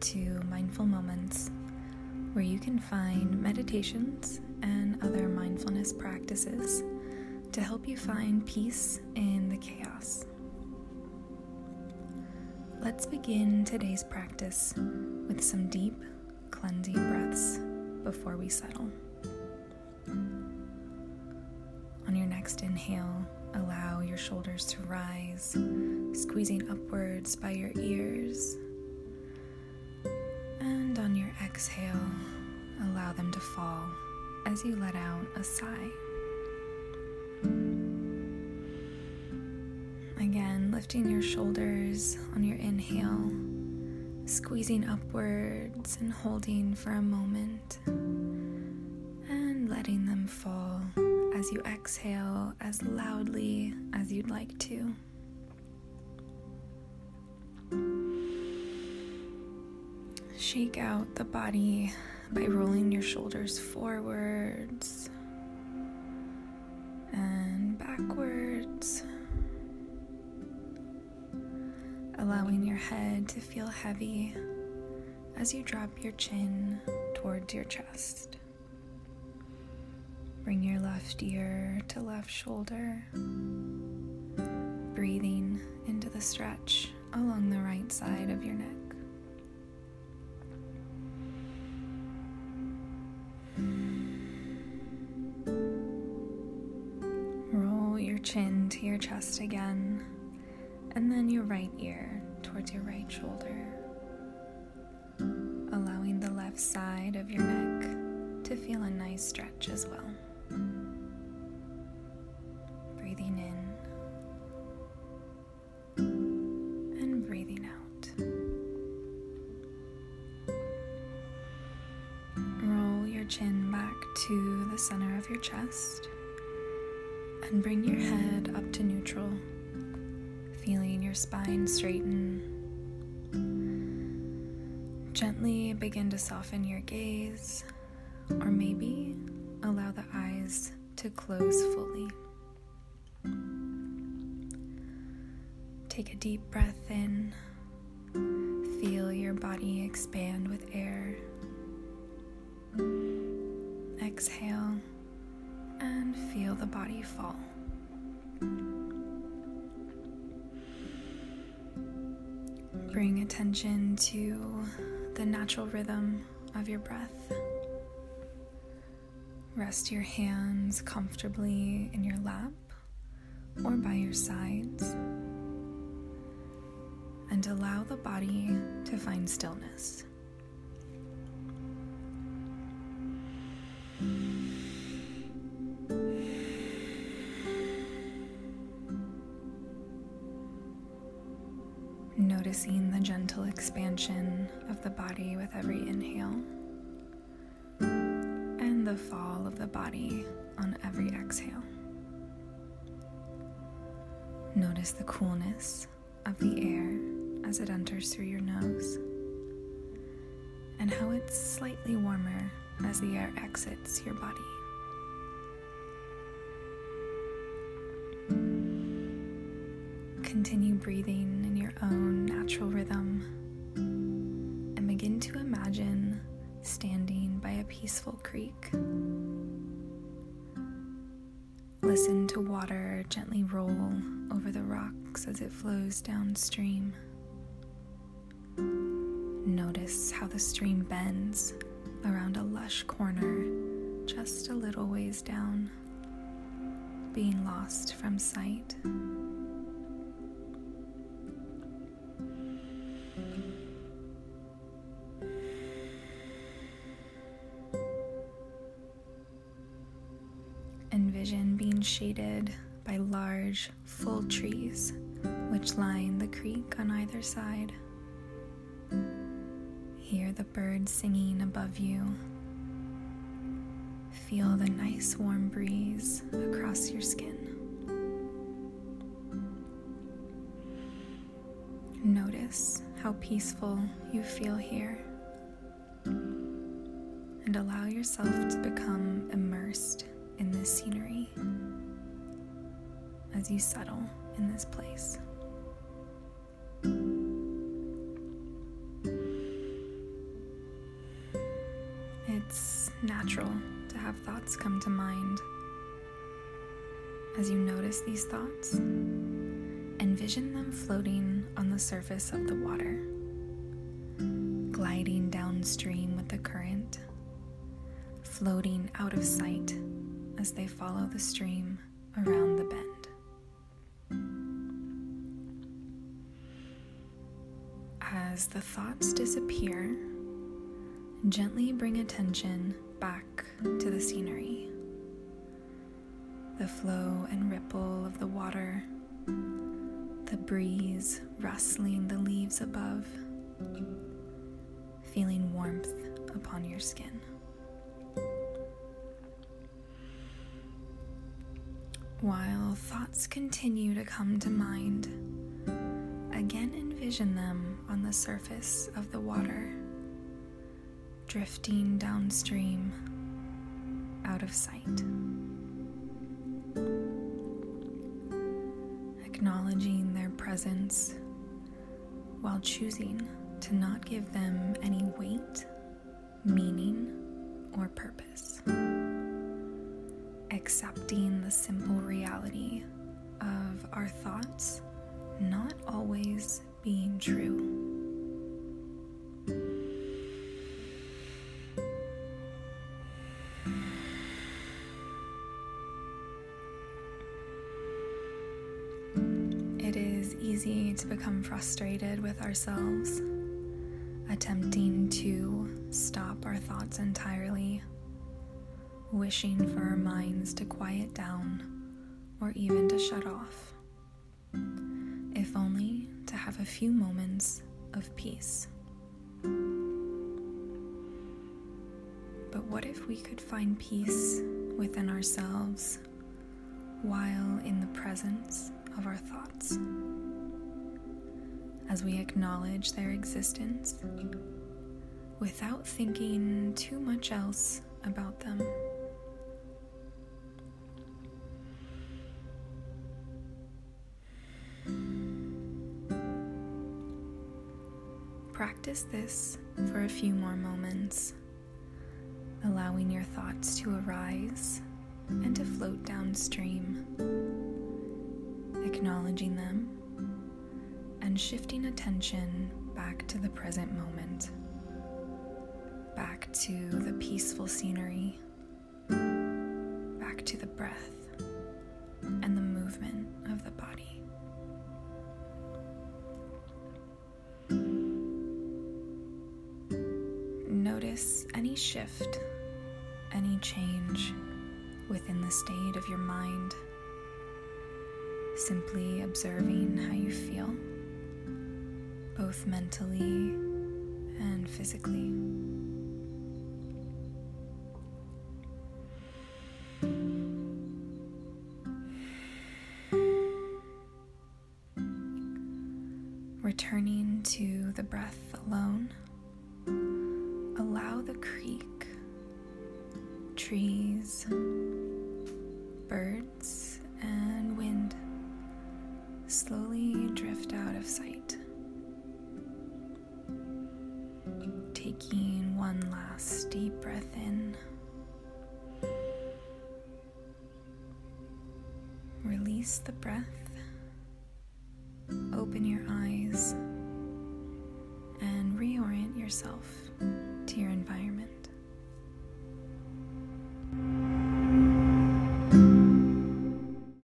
to Mindful Moments, where you can find meditations and other mindfulness practices to help you find peace in the chaos. Let's begin today's practice with some deep, cleansing breaths before we settle. On your next inhale, allow your shoulders to rise, squeezing upwards by your ears. Exhale, allow them to fall as you let out a sigh. Again, lifting your shoulders on your inhale, squeezing upwards and holding for a moment, and letting them fall as you exhale as loudly as you'd like to. Shake out the body by rolling your shoulders forwards and backwards, allowing your head to feel heavy as you drop your chin towards your chest. Bring your left ear to left shoulder, breathing into the stretch along the right side of your neck. Chin to your chest again, and then your right ear towards your right shoulder, allowing the left side of your neck to feel a nice stretch as well. Breathing in and breathing out. Roll your chin back to the center of your chest and bring your head up to neutral, feeling your spine straighten. Gently begin to soften your gaze, or maybe allow the eyes to close fully. Take a deep breath in. Feel your body expand with air. Exhale and feel the body fall. Bring attention to the natural rhythm of your breath. Rest your hands comfortably in your lap or by your sides and allow the body to find stillness. Noticing the gentle expansion of the body with every inhale and the fall of the body on every exhale. Notice the coolness of the air as it enters through your nose, and how it's slightly warmer as the air exits your body. Continue breathing in your own natural rhythm and begin to imagine standing by a peaceful creek. Listen to water gently roll over the rocks as it flows downstream. Notice how the stream bends around a lush corner just a little ways down, being lost from sight. Envision being shaded by large, full trees which line the creek on either side. Hear the birds singing above you. Feel the nice warm breeze across your skin. Notice how peaceful you feel here. And allow yourself to become immersed in this scenery as you settle in this place. It's natural to have thoughts come to mind as you notice these thoughts. Envision them floating on the surface of the water, gliding downstream with the current, floating out of sight as they follow the stream around the bend. As the thoughts disappear, gently bring attention back to the scenery. The flow and ripple of the water, the breeze rustling the leaves above, feeling warmth upon your skin. While thoughts continue to come to mind, again envision them on the surface of the water, drifting downstream out of sight. Acknowledging their presence while choosing to not give them any weight, meaning, or purpose accepting the simple reality of our thoughts not always being true. It is easy to become frustrated with ourselves, attempting to stop our thoughts entirely wishing for our minds to quiet down or even to shut off, if only to have a few moments of peace. But what if we could find peace within ourselves while in the presence of our thoughts? As we acknowledge their existence without thinking too much else about them. Practice this for a few more moments, allowing your thoughts to arise and to float downstream, acknowledging them and shifting attention back to the present moment, back to the peaceful scenery, back to the breath Notice any shift, any change within the state of your mind. Simply observing how you feel, both mentally and physically. Returning to the breath alone trees, birds, and wind slowly drift out of sight. Taking one last deep breath in. Release the breath. Open your eyes and reorient yourself